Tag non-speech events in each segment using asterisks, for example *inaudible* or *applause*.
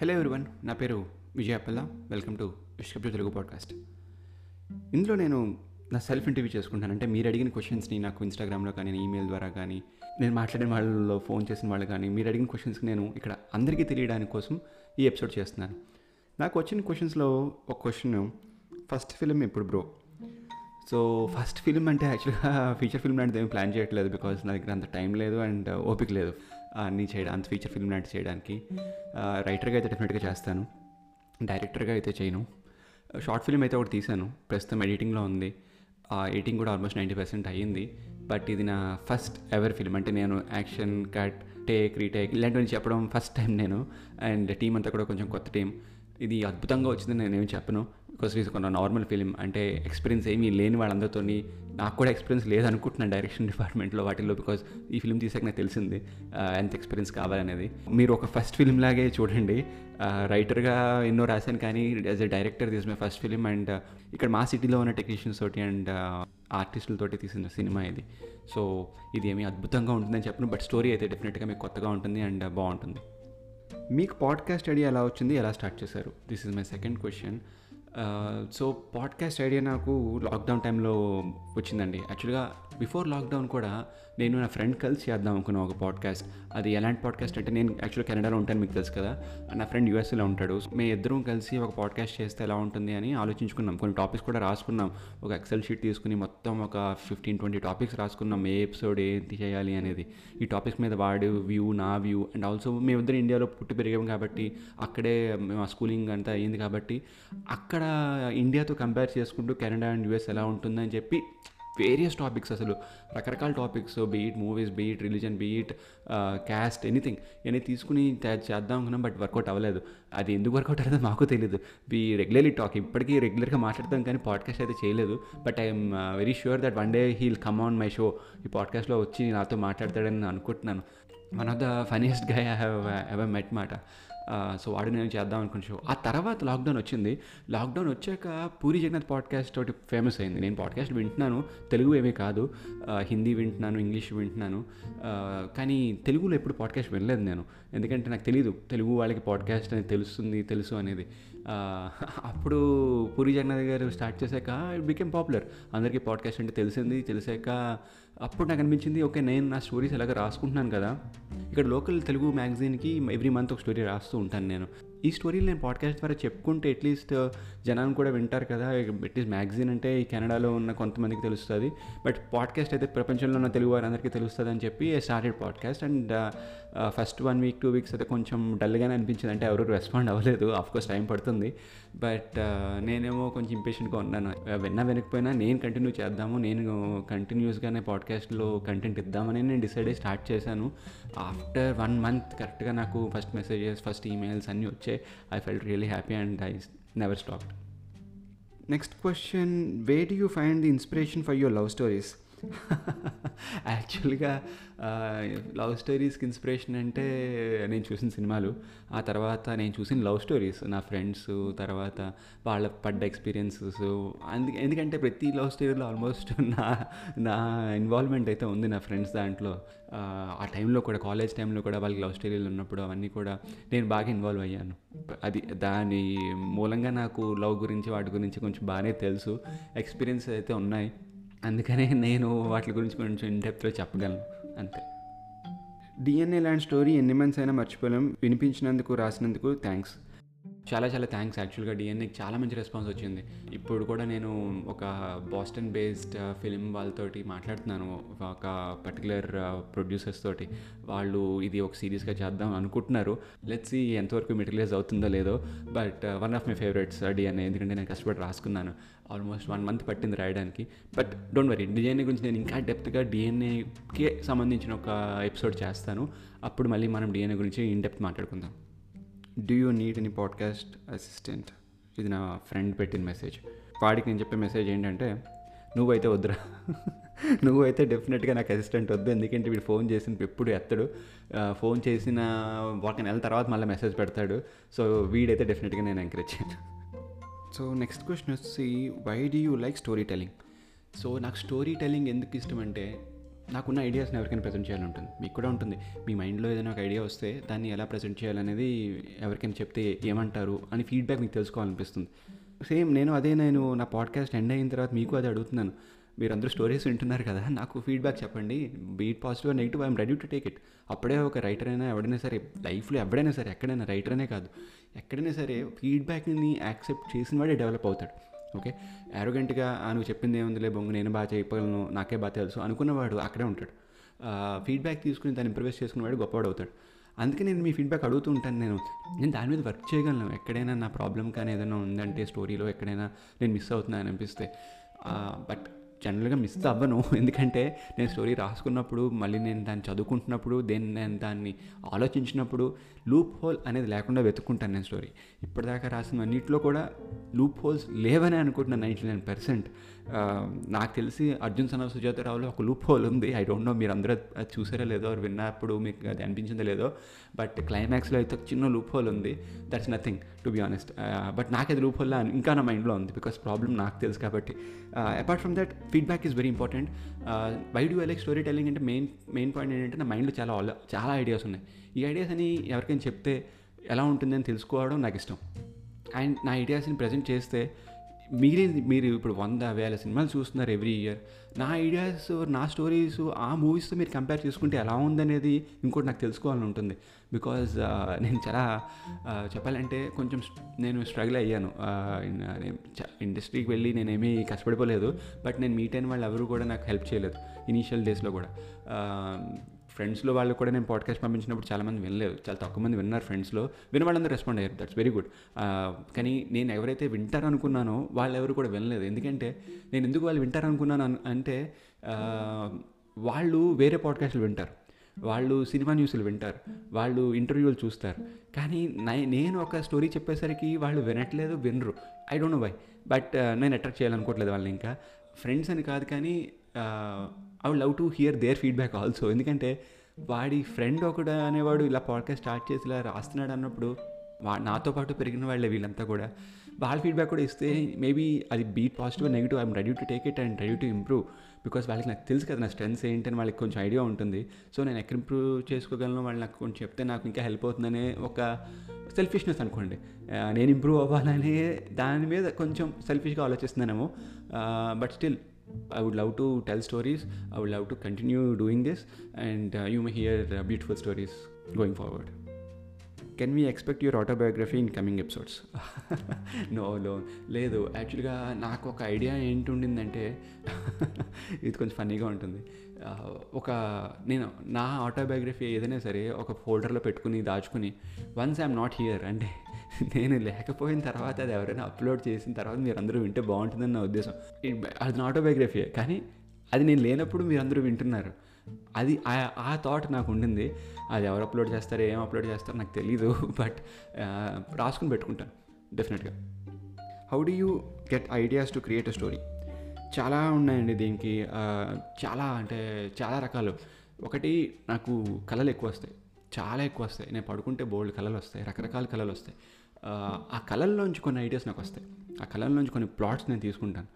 Hello everyone నా పేరు Vijayapalla welcome to విశ్వబ్జు తెలుగు పాడ్కాస్ట్ ఇందులో నేను నా సెల్ఫ్ ఇంటర్వ్యూ చేసుకుంటాను. అంటే మీరు అడిగిన క్వశ్చన్స్ని నాకు ఇన్స్టాగ్రామ్లో కానీ ఈమెయిల్ ద్వారా కానీ నేను మాట్లాడిన వాళ్ళలో ఫోన్ చేసిన వాళ్ళు కానీ మీరు అడిగిన క్వశ్చన్స్కి నేను ఇక్కడ అందరికీ తెలియడానికి కోసం ఈ ఎపిసోడ్ చేస్తున్నాను. నాకు వచ్చిన క్వశ్చన్స్లో ఒక క్వశ్చన్ ఫస్ట్ ఫిలిం ఎప్పుడు బ్రో సో ఫస్ట్ ఫిలిం అంటే యాక్చువల్గా ఫీచర్ ఫిల్మ్ లాంటిది ఏమి ప్లాన్ చేయట్లేదు బికాజ్ నా దగ్గర అంత టైం లేదు అండ్ uh, ఓపిక లేదు. అన్నీ చేయడం అంత ఫీచర్ ఫిల్మ్ లాంటి చేయడానికి. రైటర్గా అయితే డెఫినెట్గా చేస్తాను. డైరెక్టర్గా అయితే చేయను. షార్ట్ ఫిల్మ్ అయితే ఒకటి తీశాను. ప్రస్తుతం ఎడిటింగ్లో ఉంది. ఆ ఎడిటింగ్ కూడా ఆల్మోస్ట్ నైంటీ పర్సెంట్ అయ్యింది. బట్ ఇది నా ఫస్ట్ ఎవర్ ఫిల్మ్ అంటే నేను యాక్షన్ కట్ టేక్ రీటేక్ ఇలాంటివన్నీ చెప్పడం ఫస్ట్ టైం నేను. అండ్ టీం అంతా కూడా కొంచెం కొత్త టీం ఇది అద్భుతంగా వచ్చిందని నేనేమి చెప్పను. బికాస్ ఈజ్ కొంత నార్మల్ ఫిలిం అంటే ఎక్స్పీరియన్స్ ఏమీ లేని వాళ్ళందరితో నాకు కూడా ఎక్స్పీరియన్స్ లేదనుకుంటున్నాను డైరెక్షన్ డిపార్ట్మెంట్లో వాటిల్లో బికాస్ ఈ ఫిలిం తీసాక నాకు తెలిసింది ఎంత ఎక్స్పీరియన్స్ కావాలనేది. మీరు ఒక ఫస్ట్ ఫిలిం లాగే చూడండి. రైటర్గా ఎన్నో రాశాను కానీ as a director this my first film and ఇక్కడ మా సిటీలో ఉన్న టెక్నీషియన్స్ తోటి అండ్ ఆర్టిస్టులతోటి uh, తీసిన సినిమా ఇది. సో ఇది ఏమీ అద్భుతంగా ఉంటుందని చెప్పను బట్ స్టోరీ అయితే డెఫినెట్గా మీకు కొత్తగా ఉంటుంది అండ్ uh, బాగుంటుంది. మీకు పాడ్కాస్ట్ ఐడియా ఎలా వచ్చింది? ఎలా స్టార్ట్ చేశారు? This is my second question so podcast idea నాకు లాక్డౌన్ టైంలో వచ్చిందండి. యాక్చువల్గా బిఫోర్ లాక్డౌన్ కూడా నేను నా ఫ్రెండ్ కలిసి చేద్దాం అనుకున్నాను ఒక పాడ్కాస్ట్. అది ఎలాంటి పాడ్కాస్ట్ అంటే నేను యాక్చువల్గా కెనడాలో ఉంటాను మీకు తెలుసు కదా. నా ఫ్రెండ్ యూఎస్ఏలో ఉంటాడు. మేము ఇద్దరం కలిసి ఒక పాడ్కాస్ట్ చేస్తే ఎలా ఉంటుంది అని ఆలోచించుకున్నాం. కొన్ని టాపిక్స్ కూడా రాసుకున్నాం. ఒక ఎక్సెల్ షీట్ తీసుకుని మొత్తం ఒక ఫిఫ్టీన్ ట్వంటీ టాపిక్స్ రాసుకున్నాం. ఏ ఎపిసోడ్ ఏంటి చేయాలి అనేది. ఈ టాపిక్స్ మీద వాడు వ్యూ నా వ్యూ అండ్ ఆల్సో మేమిద్దరు ఇండియాలో పుట్టి పెరిగాం కాబట్టి అక్కడే మా స్కూలింగ్ అంతా అయ్యింది కాబట్టి అక్కడ ఇండియాతో కంపేర్ చేసుకుంటూ కెనడా అండ్ యూఎస్ ఎలా ఉంటుందని చెప్పి వేరియస్ టాపిక్స్ అసలు. రకరకాల topics be it movies be it religion be it caste anything ఇవన్నీ తీసుకుని చేద్దాం అనుకున్నాం బట్ వర్కౌట్ అవ్వలేదు. అది ఎందుకు వర్కౌట్ అవ్వలేదో మాకు తెలియదు వి రెగ్యులర్లీ టాక్ ఇప్పటికీ రెగ్యులర్గా మాట్లాడతాం కానీ పాడ్కాస్ట్ అయితే చేయలేదు. But I'm very sure that one day he'll come on my show ఈ పాడ్కాస్ట్లో వచ్చి నాతో మాట్లాడతాడని నేను అనుకుంటున్నాను one of the funniest guy I have ever met మాట. సో వాడు నేను చేద్దాం అనుకున్న షో ఆ తర్వాత లాక్డౌన్ వచ్చింది. లాక్డౌన్ వచ్చాక పూరి జగన్నాథ్ పాడ్కాస్ట్ ఒకటి ఫేమస్ అయింది. నేను పాడ్కాస్ట్ వింటున్నాను. తెలుగు ఏమీ కాదు. హిందీ వింటున్నాను ఇంగ్లీష్ వింటున్నాను. కానీ తెలుగులో ఎప్పుడు పాడ్కాస్ట్ వినలేదు నేను. ఎందుకంటే నాకు తెలియదు తెలుగు వాళ్ళకి పాడ్కాస్ట్ అనేది తెలుస్తుంది తెలుసు అనేది. అప్పుడు పూరి జగన్నాథ్ గారు స్టార్ట్ చేశాక ఇట్ బికెమ్ పాపులర్ అందరికీ పాడ్కాస్ట్ అంటే తెలిసింది. తెలిసాక అప్పుడు నాకు అనిపించింది ఓకే నేను నా స్టోరీస్ ఎలాగ రాసుకుంటున్నాను కదా. ఇక్కడ లోకల్ తెలుగు మ్యాగజైన్కి ఎవ్రీ మంత్ ఒక స్టోరీ రాస్తూ ఉంటాను నేను. ఈ స్టోరీలు నేను పాడ్కాస్ట్ ద్వారా చెప్పుకుంటే అట్లీస్ట్ జనాన్ని కూడా వింటారు కదా. అట్లీస్ట్ మ్యాగజైన్ అంటే ఈ కెనడాలో ఉన్న కొంతమందికి తెలుస్తుంది. బట్ పాడ్కాస్ట్ అయితే ప్రపంచంలో ఉన్న తెలుగు వారందరికీ తెలుస్తుంది అని చెప్పి started podcast and first one week two weeks అయితే కొంచెం డల్గానే అనిపించింది. అంటే ఎవరు రెస్పాండ్ అవ్వలేదు. కోర్స్ టైం పడుతుంది. బట్ నేనేమో కొంచెం ఇంపేషెంట్గా ఉన్నాను. విన్నా వినకపోయినా నేను కంటిన్యూ చేద్దాము. నేను కంటిన్యూస్గానే పాడ్కాస్ట్లో కంటెంట్ ఇద్దామని నేను డిసైడ్ అయ్యి స్టార్ట్ చేశాను. ఆఫ్టర్ వన్ మంత్ కరెక్ట్గా నాకు ఫస్ట్ మెసేజెస్ ఫస్ట్ ఈమెయిల్స్ అన్నీ వచ్చాయి. I felt really happy and I never stop next question way do you find the inspiration for your love stories యాక్చువల్గా లవ్ స్టోరీస్కి ఇన్స్పిరేషన్ అంటే నేను చూసిన సినిమాలు. ఆ తర్వాత నేను చూసిన లవ్ స్టోరీస్ నా ఫ్రెండ్స్ తర్వాత వాళ్ళ పడ్డ ఎక్స్పీరియన్సెస్ అందుకే ఎందుకంటే ప్రతి లవ్ స్టోరీలో ఆల్మోస్ట్ నా నా ఇన్వాల్వ్మెంట్ అయితే ఉంది నా ఫ్రెండ్స్ దాంట్లో. ఆ, ఆ టైంలో కూడా కాలేజ్ టైంలో కూడా వాళ్ళకి లవ్ స్టోరీలు ఉన్నప్పుడు అవన్నీ కూడా నేను బాగా ఇన్వాల్వ్ అయ్యాను. అది దాని మూలంగా నాకు లవ్ గురించి వాటి గురించి కొంచెం బాగానే తెలుసు. ఎక్స్పీరియన్స్ అయితే ఉన్నాయి. అందుకనే నేను వాటి గురించి కొంచెం ఇన్డెప్త్లో చెప్పగలను అంతే. డిఎన్ఏ ల్యాండ్ స్టోరీ ఎన్ని మంత్స్ అయినా మర్చిపోలేం. వినిపించినందుకు రాసినందుకు థ్యాంక్స్ చాలా చాలా థ్యాంక్స్ యాక్చువల్గా డిఎన్ఏకి చాలా మంచి రెస్పాన్స్ వచ్చింది. ఇప్పుడు కూడా నేను ఒక బాస్టన్ బేస్డ్ ఫిలిం వాళ్ళతోటి మాట్లాడుతున్నాను. ఒక పర్టికులర్ ప్రొడ్యూసర్స్ uh, తోటి. వాళ్ళు ఇది ఒక సిరీస్గా చేద్దాం అనుకుంటున్నారు. లెట్స్ ఈ ఎంతవరకు మెటీరియలైజ్ అవుతుందో లేదో. But one of my favourites DNA ఎందుకంటే నేను కష్టపడి రాసుకున్నాను. ఆల్మోస్ట్ వన్ మంత్ పట్టింది రాయడానికి. బట్ డోంట్ వరీ డిఎన్ఏ గురించి నేను ఇంకా డెప్త్గా డిఎన్ఏకే సంబంధించిన ఒక ఎపిసోడ్ చేస్తాను. అప్పుడు మళ్ళీ మనం డిఎన్ఏ గురించి ఇన్ డెప్త్ మాట్లాడుకుందాం. Do you need any podcast assistant ఇది నా ఫ్రెండ్ పెట్టిన మెసేజ్ వాడికి నేను చెప్పే మెసేజ్ ఏంటంటే నువ్వైతే వద్దురా. *laughs* నువ్వైతే డెఫినెట్గా నాకు అసిస్టెంట్ వద్దు. ఎందుకంటే వీడు ఫోన్ చేసిన ఎప్పుడు ఎత్తడు. ఫోన్ చేసిన ఒక నెల తర్వాత మళ్ళీ మెసేజ్ పెడతాడు. సో వీడైతే డెఫినెట్గా నేను ఎంకరేజ్ చేయను. సో నెక్స్ట్ క్వశ్చన్ వచ్చి why do you like story telling so నాకు స్టోరీ టెలింగ్ ఎందుకు ఇష్టం అంటే నాకున్న ఐడియాస్ని ఎవరికైనా ప్రజెంట్ చేయాలంటుంది. ఉంటుంది మీకు కూడా ఉంటుంది. మీ మైండ్లో ఏదైనా ఒక ఐడియా వస్తే దాన్ని ఎలా ప్రజెంట్ చేయాలనేది ఎవరికైనా చెప్తే ఏమంటారు అని ఫీడ్బ్యాక్ మీకు తెలుసుకోవాలనిపిస్తుంది. సేమ్ నేను అదే నేను నా పాడ్కాస్ట్ ఎండ్ అయిన తర్వాత మీకు అదే అడుగుతున్నాను. మీరు అందరూ స్టోరీస్ వింటున్నారు కదా నాకు ఫీడ్బ్యాక్ చెప్పండి. Be it positive negative I'm ready to take it అప్పుడే ఒక రైటర్ అయినా ఎవడైనా సరే లైఫ్లో ఎవడైనా సరే ఎక్కడైనా రైటర్ అనే కాదు. ఎక్కడైనా సరే ఫీడ్బ్యాక్ని యాక్సెప్ట్ చేసిన వాడే డెవలప్ అవుతాడు. ఓకే? యారోగెంట్గా నువ్వు చెప్పింది ఏముందిలే బొంగు నేను బాగా చేయగలను నాకే బాగా తెలుసు అనుకున్నవాడు అక్కడే ఉంటాడు. ఫీడ్బ్యాక్ తీసుకుని దాన్ని ఇంప్రవైజ్ చేసుకునేవాడు గొప్పవాడు అవుతాడు. అందుకే నేను మీ ఫీడ్బ్యాక్ అడుగుతూ ఉంటాను నేను. నేను దాని మీద వర్క్ చేయగలను. ఎక్కడైనా నా ప్రాబ్లం కానీ ఏదైనా ఉందంటే స్టోరీలో ఎక్కడైనా నేను మిస్ అవుతున్నాను అనిపిస్తే. బట్ జనరల్గా మిస్ అవ్వను. *laughs* ఎందుకంటే నేను స్టోరీ రాసుకున్నప్పుడు మళ్ళీ నేను దాన్ని చదువుకుంటున్నప్పుడు దేన్ని నేను దాన్ని ఆలోచించినప్పుడు లూప్ హోల్ అనేది లేకుండా వెతుక్కుంటాను నేను స్టోరీ. ఇప్పటిదాకా రాసిన అన్నింటిలో కూడా లూప్ హోల్స్ లేవని అనుకుంటున్నాను నైంటీ నైన్ పర్సెంట్. నాకు తెలిసి అర్జున్ సన సుజాతారావులో ఒక లూప్ హోల్ ఉంది. ఐ డోంట్ నో మీరు అందరూ అది చూసారో లేదో విన్నప్పుడు మీకు అది అనిపించిందో లేదో. బట్ క్లైమాక్స్లో అయితే ఒక చిన్న లూప్ హోల్ ఉంది. That's nothing to be honest but నాకు అది లూప్ హోల్ ఇంకా నా మైండ్లో ఉంది బికాస్ ప్రాబ్లం నాకు తెలుసు కాబట్టి. Apart from that feedback is very important why do I like story telling అంటే మెయిన్ మెయిన్ పాయింట్ ఏంటంటే నా మైండ్లో చాలా చాలా ఐడియాస్ ఉన్నాయి. ఈ ఐడియాస్ అని ఎవరికైనా చెప్తే ఎలా ఉంటుందని తెలుసుకోవడం నాకు ఇష్టం. అండ్ నా ఐడియాస్ని ప్రజెంట్ చేస్తే మిగిలింది మీరు ఇప్పుడు వంద వేల సినిమాలు చూస్తున్నారు ఎవ్రీ ఇయర్. నా ఐడియాస్ నా స్టోరీస్ ఆ మూవీస్తో మీరు కంపేర్ చేసుకుంటే ఎలా ఉందనేది ఇంకోటి నాకు తెలుసుకోవాలని ఉంటుంది. బికాజ్ నేను చాలా చెప్పాలంటే కొంచెం నేను స్ట్రగుల్ అయ్యాను. ఇండస్ట్రీకి వెళ్ళి నేనేమీ కష్టపడిపోలేదు. బట్ నేను మీట్ అయిన వాళ్ళు ఎవరు కూడా నాకు హెల్ప్ చేయలేదు. ఇనీషియల్ డేస్లో కూడా. ఫ్రెండ్స్లో వాళ్ళు కూడా నేను పాడ్కాస్ట్ పంపించినప్పుడు చాలామంది వినలేదు. చాలా తక్కువ మంది విన్నారు ఫ్రెండ్స్లో విన్న వాళ్ళందరూ రెస్పాండ్ అయ్యారు. దట్స్ వెరీ గుడ్ కానీ నేను ఎవరైతే వింటారనుకున్నానో వాళ్ళు ఎవరు కూడా వినలేదు. ఎందుకంటే నేను ఎందుకు వాళ్ళు వింటారు అనుకున్నాను అంటే వాళ్ళు వేరే పాడ్కాస్ట్లు వింటారు. వాళ్ళు సినిమా న్యూస్లు వింటారు. వాళ్ళు ఇంటర్వ్యూలు చూస్తారు. కానీ నై- నేను ఒక స్టోరీ చెప్పేసరికి వాళ్ళు వినట్లేదు వినరు. I don't know why but నేను అట్రాక్ట్ చేయాలనుకోవట్లేదు వాళ్ళని ఇంకా. ఫ్రెండ్స్ అని కాదు కానీ I would love to hear their feedback also ఎందుకంటే వాడి ఫ్రెండ్ ఒకడు అనేవాడు ఇలా పాడ్కాస్ట్ స్టార్ట్ చేసి ఇలా రాస్తున్నాడు అన్నప్పుడు వా నాతో పాటు పెరిగిన వాళ్ళే వీళ్ళంతా కూడా. వాళ్ళ ఫీడ్బ్యాక్ కూడా ఇస్తే మేబీ అది be it positive negative I'm ready to take it and ready to improve because వాళ్ళకి నాకు తెలుసు కదా నా స్ట్రెంగ్స్ ఏంటని వాళ్ళకి కొంచెం ఐడియా ఉంటుంది. సో నేను ఎక్కడ ఇంప్రూవ్ చేసుకోగలను? వాళ్ళు నాకు కొంచెం చెప్తే నాకు ఇంకా హెల్ప్ అవుతుందనే ఒక సెల్ఫిష్నెస్ అనుకోండి. నేను ఇంప్రూవ్ అవ్వాలనే దాని మీద కొంచెం సెల్ఫిష్గా ఆలోచిస్తున్నానేమో. But still I would love to tell stories I would love to continue doing this and you may hear beautiful stories going forward can we expect your autobiography in coming episodes no లో లేదు. యాక్చువల్గా నాకు ఒక idea ఏంటి ఉండిందంటే *laughs* ఇది కొంచెం ఫన్నీగా ఉంటుంది. ఒక నేను నా ఆటోబయోగ్రఫీ ఏదైనా సరే ఒక ఫోల్డర్లో పెట్టుకుని దాచుకుని వన్స్ ఐఎమ్ నాట్ హియర్ అంటే *laughs* నేను లేకపోయిన తర్వాత అది ఎవరైనా అప్లోడ్ చేసిన తర్వాత మీరు అందరూ వింటే బాగుంటుందని నా ఉద్దేశం. అది నా ఆటోబయోగ్రఫీ కానీ అది నేను లేనప్పుడు మీరు అందరూ వింటున్నారు. అది ఆ- ఆ థాట్ నాకు ఉండింది. అది ఎవరు అప్లోడ్ చేస్తారో ఏం అప్లోడ్ చేస్తారో నాకు తెలీదు. *laughs* బట్ రాసుకుని పెట్టుకుంటాను. డెఫినెట్గా how do you get ideas to create a story చాలా ఉన్నాయండి దీనికి. చాలా అంటే చాలా రకాలు. ఒకటి నాకు కళలు ఎక్కువ వస్తాయి. చాలా ఎక్కువ వస్తాయి. నేను పడుకుంటే బోల్డ్ కళలు వస్తాయి. రకరకాల కళలు వస్తాయి. ఆ కళల్లోంచి కొన్ని ఐడియాస్ నాకు వస్తాయి. ఆ కళల్లోంచి కొన్ని ప్లాట్స్ నేను తీసుకుంటాను.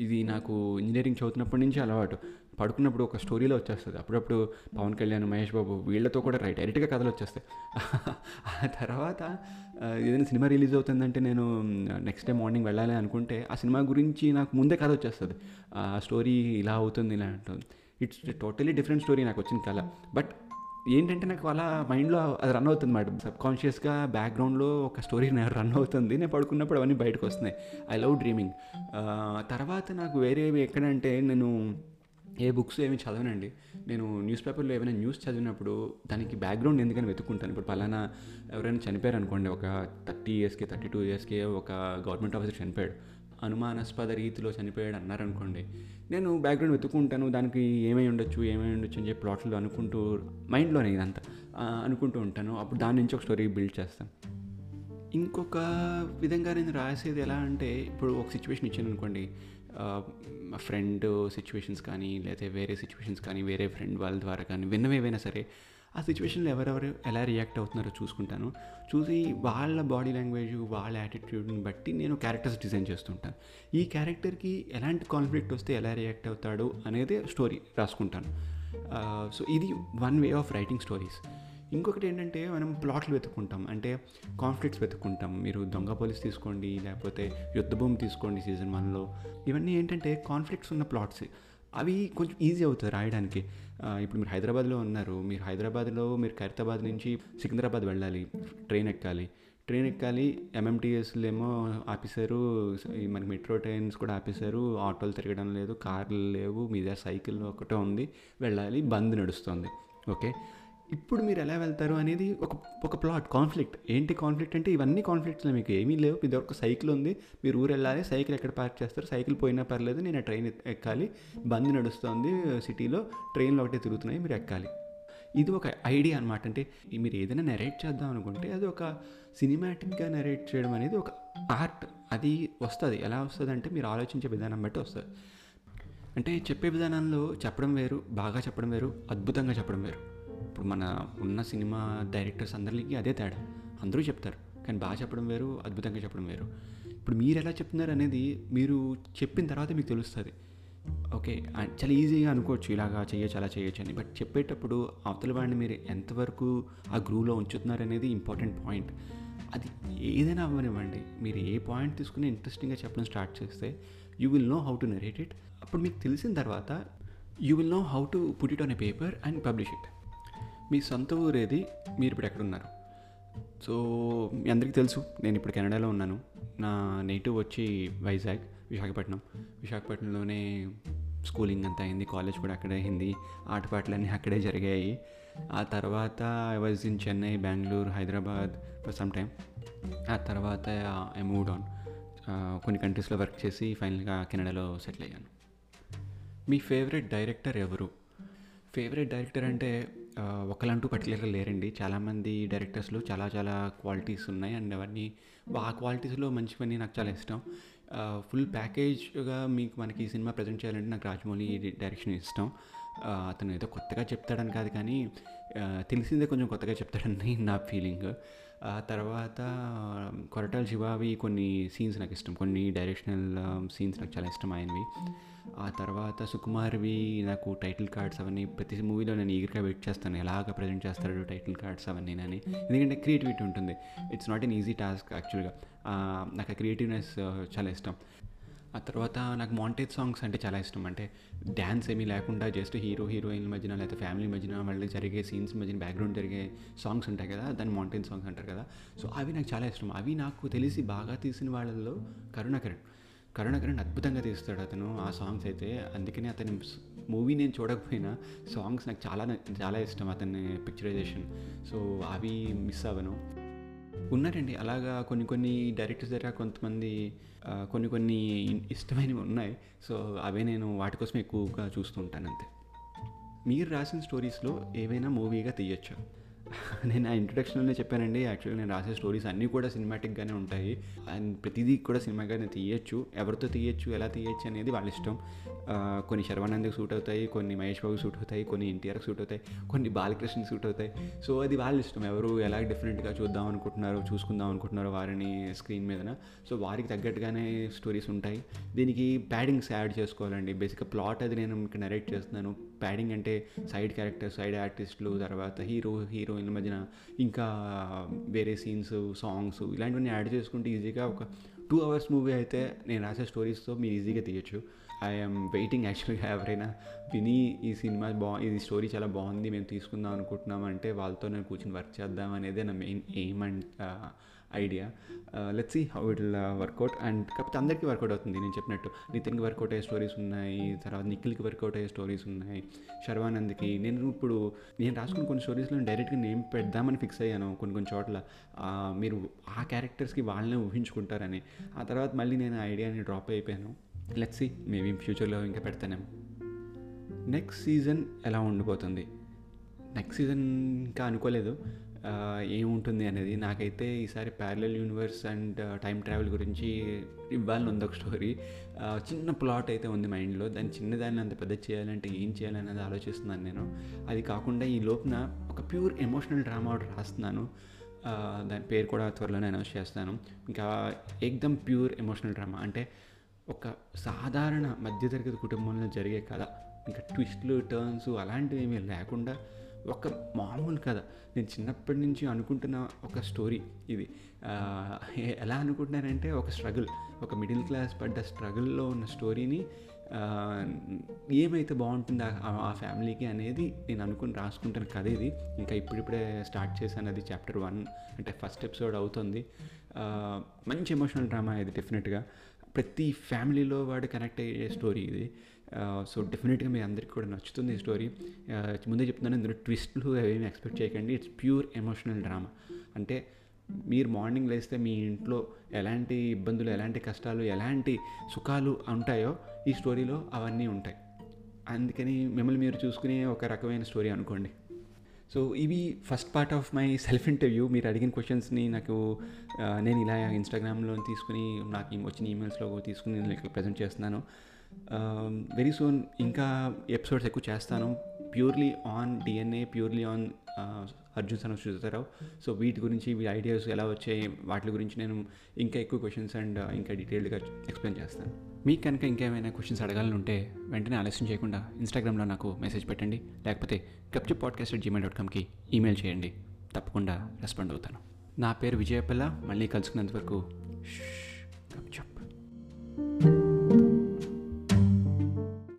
ఇది నాకు ఇంజనీరింగ్ చదువుతున్నప్పటి నుంచి అలవాటు. పడుకున్నప్పుడు ఒక స్టోరీలో వచ్చేస్తుంది. అప్పుడప్పుడు పవన్ కళ్యాణ్ మహేష్ బాబు వీళ్ళతో కూడా రైట్ డైరెక్ట్గా కథలు వచ్చేస్తాయి. ఆ తర్వాత ఏదైనా సినిమా రిలీజ్ అవుతుందంటే నేను నెక్స్ట్ డే మార్నింగ్ వెళ్ళాలి అనుకుంటే ఆ సినిమా గురించి నాకు ముందే కథ వచ్చేస్తుంది. ఆ స్టోరీ ఇలా అవుతుంది ఇలా ఉంటుంది ఇట్స్ టోటలీ డిఫరెంట్ స్టోరీ నాకు వచ్చిన కళ. బట్ ఏంటంటే నాకు అలా మైండ్లో అది రన్ అవుతుంది మేడం సబ్ కాన్షియస్గా బ్యాక్గ్రౌండ్లో ఒక స్టోరీ రన్ అవుతుంది. నేను పడుకున్నప్పుడు అవన్నీ బయటకు వస్తున్నాయి. ఐ లవ్ డ్రీమింగ్ తర్వాత నాకు వేరే ఎక్కడంటే నేను ఏ బుక్స్ ఏమి చదవనండి. నేను న్యూస్ పేపర్లో ఏమైనా న్యూస్ చదివినప్పుడు దానికి బ్యాక్గ్రౌండ్ ఎందుకని వెతుక్కుంటాను. ఇప్పుడు పలానా ఎవరైనా చనిపోయారు అనుకోండి ఒక థర్టీ ఇయర్స్కి థర్టీ టూ ఇయర్స్కి ఒక గవర్నమెంట్ ఆఫీసర్ చనిపోయాడు. అనుమానాస్పద రీతిలో చనిపోయాడు అన్నారనుకోండి నేను బ్యాక్గ్రౌండ్ వెతుక్కుంటాను దానికి ఏమై ఉండొచ్చు ఏమై ఉండొచ్చు అని చెప్పి ప్లాట్లు అనుకుంటూ మైండ్లోనే ఇదంతా అనుకుంటూ ఉంటాను. అప్పుడు దాని నుంచి ఒక స్టోరీ బిల్డ్ చేస్తాను ఇంకొక విధంగా నేను రాసేది ఎలా అంటే ఇప్పుడు ఒక సిచ్యువేషన్ ఇచ్చాను అనుకోండి ఫ్రెండ్ సిచ్యువేషన్స్ కానీ లేకపోతే వేరే సిచ్యువేషన్స్ కానీ వేరే ఫ్రెండ్ వాళ్ళ ద్వారా కానీ విన్నవేవైనా సరే ఆ సిచ్యువేషన్లో ఎవరెవరు ఎలా రియాక్ట్ అవుతున్నారో చూసుకుంటాను. చూసి వాళ్ళ బాడీ లాంగ్వేజ్ వాళ్ళ యాటిట్యూడ్ని బట్టి నేను క్యారెక్టర్స్ డిజైన్ చేస్తుంటాను. ఈ క్యారెక్టర్కి ఎలాంటి కాన్ఫ్లిక్ట్ వస్తే ఎలా రియాక్ట్ అవుతాడు అనేది స్టోరీ రాసుకుంటాను. సో ఇది one way of writing stories. ఇంకొకటి ఏంటంటే మనం ప్లాట్లు వెతుక్కుంటాం. అంటే కాన్ఫ్లిక్ట్స్ వెతుక్కుంటాం. మీరు దొంగ పోలీస్ తీసుకోండి లేకపోతే యుద్ధభూమి తీసుకోండి సీజన్ వన్లో ఇవన్నీ ఏంటంటే కాన్ఫ్లిక్ట్స్ ఉన్న ప్లాట్స్ అవి కొంచెం ఈజీ అవుతుంది రాయడానికి. ఇప్పుడు మీరు హైదరాబాద్లో ఉన్నారు. మీరు హైదరాబాద్లో మీరు ఖైరతాబాద్ నుంచి సికింద్రాబాద్ వెళ్ళాలి. ట్రైన్ ఎక్కాలి. ట్రైన్ ఎక్కాలి ఎంఎంటీఎస్లు ఏమో ఆపేశారు. మనకి మెట్రో ట్రైన్స్ కూడా ఆపేశారు. ఆటోలు తిరగడం లేదు కార్లు లేవు. మీ దగ్గర సైకిల్ ఒకటే ఉంది. వెళ్ళాలి బంద్ నడుస్తుంది. ఓకే? ఇప్పుడు మీరు ఎలా వెళ్తారు అనేది ఒక ఒక ప్లాట్ కాన్ఫ్లిక్ట్ ఏంటి కాన్ఫ్లిక్ట్ అంటే ఇవన్నీ కాన్ఫ్లిక్ట్స్లో మీకు. ఏమీ లేవు. మీ దగ్గర ఒక సైకిల్ ఉంది. మీరు ఊరు వెళ్ళాలి. సైకిల్ ఎక్కడ పార్క్ చేస్తారు? సైకిల్ పోయినా పర్లేదు. నేను ట్రైన్ ఎక్కాలి. బంద్ నడుస్తుంది సిటీలో ట్రైన్లు ఒకటే తిరుగుతున్నాయి. మీరు ఎక్కాలి. ఇది ఒక ఐడియా అనమాట అంటే మీరు ఏదైనా నెరేట్ చేద్దాం అనుకుంటే అది ఒక సినిమాటిక్గా నెరేట్ చేయడం అనేది ఒక ఆర్ట్ అది వస్తుంది. ఎలా వస్తుంది అంటే మీరు ఆలోచించే విధానం బట్టి వస్తుంది. అంటే చెప్పే విధానంలో చెప్పడం వేరు బాగా చెప్పడం వేరు అద్భుతంగా చెప్పడం వేరు. ఇప్పుడు మన ఉన్న సినిమా డైరెక్టర్స్ అందరికీ అదే తేడా. అందరూ చెప్తారు. కానీ బాగా చెప్పడం వేరు అద్భుతంగా చెప్పడం వేరు. ఇప్పుడు మీరు ఎలా చెప్తున్నారు అనేది మీరు చెప్పిన తర్వాత మీకు తెలుస్తుంది. ఓకే చాలా ఈజీగా అనుకోవచ్చు. ఇలాగా చేయొచ్చు అలా చేయొచ్చు అని. బట్ చెప్పేటప్పుడు అవతల వాడిని మీరు ఎంతవరకు ఆ గ్రూలో ఉంచుతున్నారు అనేది ఇంపార్టెంట్ పాయింట్. అది ఏదైనా అవ్వనివ్వండి. మీరు ఏ పాయింట్ తీసుకుని ఇంట్రెస్టింగ్గా చెప్పడం స్టార్ట్ చేస్తే you will know how to narrate it. అప్పుడు మీకు తెలిసిన తర్వాత you will know how to put it on a paper and publish it. మీ సొంత ఊరేది మీరు ఇప్పుడు ఎక్కడున్నారు? సో మీ అందరికీ తెలుసు నేను ఇప్పుడు కెనడాలో ఉన్నాను. నా నేటివ్ వచ్చి వైజాగ్ విశాఖపట్నం. విశాఖపట్నంలోనే స్కూలింగ్ అంతా అయింది కాలేజ్ కూడా అక్కడే అయింది. ఆటపాటలన్నీ అక్కడే జరిగాయి. ఆ తర్వాత I was in Chennai Bengaluru Hyderabad for some time ఆ తర్వాత ఐ మూడ్ ఆన్ కొన్ని కంట్రీస్లో వర్క్ చేసి ఫైనల్గా కెనడాలో సెటిల్ అయ్యాను. మీ ఫేవరెట్ డైరెక్టర్ ఎవరు? ఫేవరెట్ డైరెక్టర్ అంటే ఒకళ్ళంటూ పర్టికులర్గా లేరండి. చాలామంది డైరెక్టర్స్లో చాలా చాలా క్వాలిటీస్ ఉన్నాయి. అండ్ అవన్నీ ఆ క్వాలిటీస్లో మంచివన్నీ నాకు చాలా ఇష్టం. ఫుల్ ప్యాకేజ్గా మీకు మనకి ఈ సినిమా ప్రజెంట్ చేయాలంటే నాకు రాజమౌళి డైరెక్షన్ ఇష్టం. అతను ఏదో కొత్తగా చెప్తాడని కాదు కానీ తెలిసిందే కొంచెం కొత్తగా చెప్తాడని నా ఫీలింగ్ ఆ తర్వాత కొరటాల శివావి కొన్ని సీన్స్ నాకు ఇష్టం. కొన్ని డైరెక్షనల్ సీన్స్ నాకు చాలా ఇష్టం ఆయనవి. ఆ తర్వాత సుకుమార్వి నాకు టైటిల్ కార్డ్స్ అవన్నీ ప్రతి మూవీలో నేను ఈగర్గా వెయిట్ చేస్తాను. ఎలాగ ప్రజెంట్ చేస్తాడు టైటిల్ కార్డ్స్ అవన్నీ అని. ఎందుకంటే క్రియేటివిటీ ఉంటుంది. It's not an easy task యాక్చువల్గా నాకు ఆ క్రియేటివ్నెస్ చాలా ఇష్టం. ఆ తర్వాత నాకు మాంటేజ్ సాంగ్స్ అంటే చాలా ఇష్టం. అంటే డ్యాన్స్ ఏమీ లేకుండా జస్ట్ హీరో హీరోయిన్ మధ్యన లేకపోతే ఫ్యామిలీ మధ్యన వాళ్ళు జరిగే సీన్స్ మధ్యన బ్యాక్గ్రౌండ్ జరిగే సాంగ్స్ ఉంటాయి కదా దాన్ని మాంటేజ్ సాంగ్స్ అంటారు కదా. సో అవి నాకు చాలా ఇష్టం. అవి నాకు తెలిసి బాగా తీసిన వాళ్ళల్లో కరుణాకరణ్ కరుణాకరణ్ అద్భుతంగా తీస్తాడు అతను ఆ సాంగ్స్ అయితే. అందుకనే అతని మూవీ నేను చూడకపోయినా సాంగ్స్ నాకు చాలా చాలా ఇష్టం అతని పిక్చరైజేషన్ సో అవి మిస్ అవ్వను. ఉన్నారండి. అలాగా కొన్ని కొన్ని డైరెక్టర్స్ దగ్గర కొంతమంది కొన్ని కొన్ని ఇష్టమైనవి ఉన్నాయి. సో అవే నేను వాటి కోసం ఎక్కువగా చూస్తుంటాను అంతే. మీరు రాసిన స్టోరీస్లో ఏవైనా మూవీగా తీయచ్చు? నేను ఆ ఇంట్రొడక్షన్లోనే చెప్పానండి. యాక్చువల్గా నేను రాసే స్టోరీస్ అన్నీ కూడా సినిమాటిక్గానే ఉంటాయి. అండ్ ప్రతిదీ కూడా సినిమాగానే తీయచ్చు. ఎవరితో తీయచ్చు ఎలా తీయచ్చు అనేది వాళ్ళ ఇష్టం. కొన్ని శర్వానంద్కి సూట్ అవుతాయి కొన్ని మహేష్ బాబు సూట్ అవుతాయి కొన్ని ఎన్టీఆర్కి సూట్ అవుతాయి కొన్ని బాలకృష్ణకి సూట్ అవుతాయి. సో అది వాళ్ళ ఇష్టం. ఎవరు ఎలా డిఫరెంట్గా చూద్దాం అనుకుంటున్నారో చూసుకుందాం అనుకుంటున్నారో వారిని స్క్రీన్ మీదన. సో వారికి తగ్గట్టుగానే స్టోరీస్ ఉంటాయి. దీనికి ప్యాడింగ్స్ యాడ్ చేసుకోవాలండి. బేసిక్గా ప్లాట్ అది నేను మీకు నరేట్ చేస్తున్నాను. ప్యాడింగ్ అంటే సైడ్ క్యారెక్టర్ సైడ్ ఆర్టిస్టులు తర్వాత హీరో హీరోయిన్ల మధ్యన ఇంకా వేరే సీన్స్ సాంగ్స్ ఇలాంటివన్నీ యాడ్ చేసుకుంటే ఈజీగా ఒక టూ అవర్స్ మూవీ అయితే నేను రాసే స్టోరీస్తో మీరు ఈజీగా తీయచ్చు. ఐఎమ్ వెయిటింగ్ యాక్చువల్గా ఎవరైనా విని ఈ సినిమా బా ఇది స్టోరీ చాలా బాగుంది మేము తీసుకుందాం అనుకుంటున్నాం అంటే వాళ్ళతో నేను కూర్చొని వర్క్ చేద్దాం అనేదే నా main aim and idea let's see how it work out and కాకపోతే అందరికీ వర్కౌట్ అవుతుంది నేను చెప్పినట్టు. నితిన్కి వర్కౌట్ అయ్యే స్టోరీస్ ఉన్నాయి తర్వాత నిఖిల్కి వర్కౌట్ అయ్యే స్టోరీస్ ఉన్నాయి శర్వానంద్కి. నేను ఇప్పుడు నేను రాసుకున్న కొన్ని స్టోరీస్లో డైరెక్ట్గా నేమ్ పెడదామని ఫిక్స్ అయ్యాను కొన్ని కొన్ని చోట్ల. మీరు ఆ క్యారెక్టర్స్కి వాళ్ళనే ఊహించుకుంటారని. ఆ తర్వాత మళ్ళీ నేను ఆ ఐడియాని డ్రాప్ అయిపోయాను. లెట్స్ సీ మేబీ ఫ్యూచర్లో ఇంకా పెడతానేమో. నెక్స్ట్ సీజన్ ఎలా ఉండిపోతుంది? నెక్స్ట్ సీజన్ ఇంకా అనుకోలేదు. ఏముంటుంది అనేది నాకైతే ఈసారి parallel universe and time travel గురించి ఇవ్వాలని ఉంది ఒక స్టోరీ చిన్న ప్లాట్ అయితే ఉంది మైండ్లో దాన్ని చిన్నదాన్ని అంత పెద్ద చేయాలంటే ఏం చేయాలనేది ఆలోచిస్తున్నాను నేను. అది కాకుండా ఈ లోపున ఒక ప్యూర్ ఎమోషనల్ డ్రామా ఒకటి రాస్తున్నాను. దాని పేరు కూడా త్వరలోనే అనౌన్స్ చేస్తాను. ఇంకా ఎక్దమ్ ప్యూర్ ఎమోషనల్ డ్రామా అంటే ఒక సాధారణ మధ్యతరగతి కుటుంబంలో జరిగే కథ. ఇంకా ట్విస్ట్లు టర్న్స్ అలాంటివి ఏమీ లేకుండా ఒక మామూలు కథ. నేను చిన్నప్పటి నుంచి అనుకుంటున్న ఒక స్టోరీ ఇది. ఎలా అనుకుంటున్నానంటే ఒక స్ట్రగుల్. ఒక మిడిల్ క్లాస్ పడ్డ స్ట్రగుల్లో ఉన్న స్టోరీని ఏమైతే బాగుంటుందో ఆ- ఫ్యామిలీకి అనేది నేను అనుకుని రాసుకుంటున్న కథ ఇది. ఇంకా ఇప్పుడిప్పుడే స్టార్ట్ చేశాను అది చాప్టర్ వన్. అంటే ఫస్ట్ ఎపిసోడ్ అవుతుంది. మంచి ఎమోషనల్ డ్రామా ఇది డెఫినెట్గా. ప్రతి ఫ్యామిలీలో వాడు కనెక్ట్ అయ్యే స్టోరీ ఇది. సో డెఫినెట్గా మీ అందరికీ కూడా నచ్చుతుంది ఈ స్టోరీ. ముందే చెప్తున్నాను ఇందులో ట్విస్ట్లు అవేమి ఎక్స్పెక్ట్ చేయకండి. It's pure emotional drama. అంటే మీరు మార్నింగ్ లేస్తే మీ ఇంట్లో ఎలాంటి ఇబ్బందులు ఎలాంటి కష్టాలు ఎలాంటి సుఖాలు ఉంటాయో ఈ స్టోరీలో అవన్నీ ఉంటాయి. అందుకని మిమ్మల్ని మీరు చూసుకునే ఒక రకమైన స్టోరీ అనుకోండి. సో ఇవి first part of my self interview. మీరు అడిగిన క్వశ్చన్స్ని నాకు నేను ఇలా ఇన్స్టాగ్రామ్లో తీసుకుని నాకు ఈ- వచ్చిన ఈమెయిల్స్లో తీసుకుని నేను ఇక్కడ ప్రజెంట్ చేస్తున్నాను. వెరీ సూన్ ఇంకా ఎపిసోడ్స్ ఎక్కువ చేస్తాను. Purely on DNA purely on Arjun Sanoj Sujatha Rao so వీటి గురించి వీటి ఐడియాస్ ఎలా వచ్చాయి? వాటి గురించి నేను ఇంకా ఎక్కువ క్వశ్చన్స్ అండ్ ఇంకా డీటెయిల్డ్గా ఎక్స్ప్లెయిన్ చేస్తాను. మీకు కనుక ఇంకేమైనా క్వశ్చన్స్ అడగాలని ఉంటే వెంటనే ఆలస్యం చేయకుండా ఇన్స్టాగ్రామ్లో నాకు మెసేజ్ పెట్టండి. లేకపోతే కప్చి పాడ్కాస్ట్ అట్ జీమెయిల్ డాట్ కామ్కి ఈమెయిల్ చేయండి. తప్పకుండా రెస్పాండ్ అవుతాను. నా పేరు విజయపల్ల. మళ్ళీ కలుసుకున్నంత వరకు గప్చుప్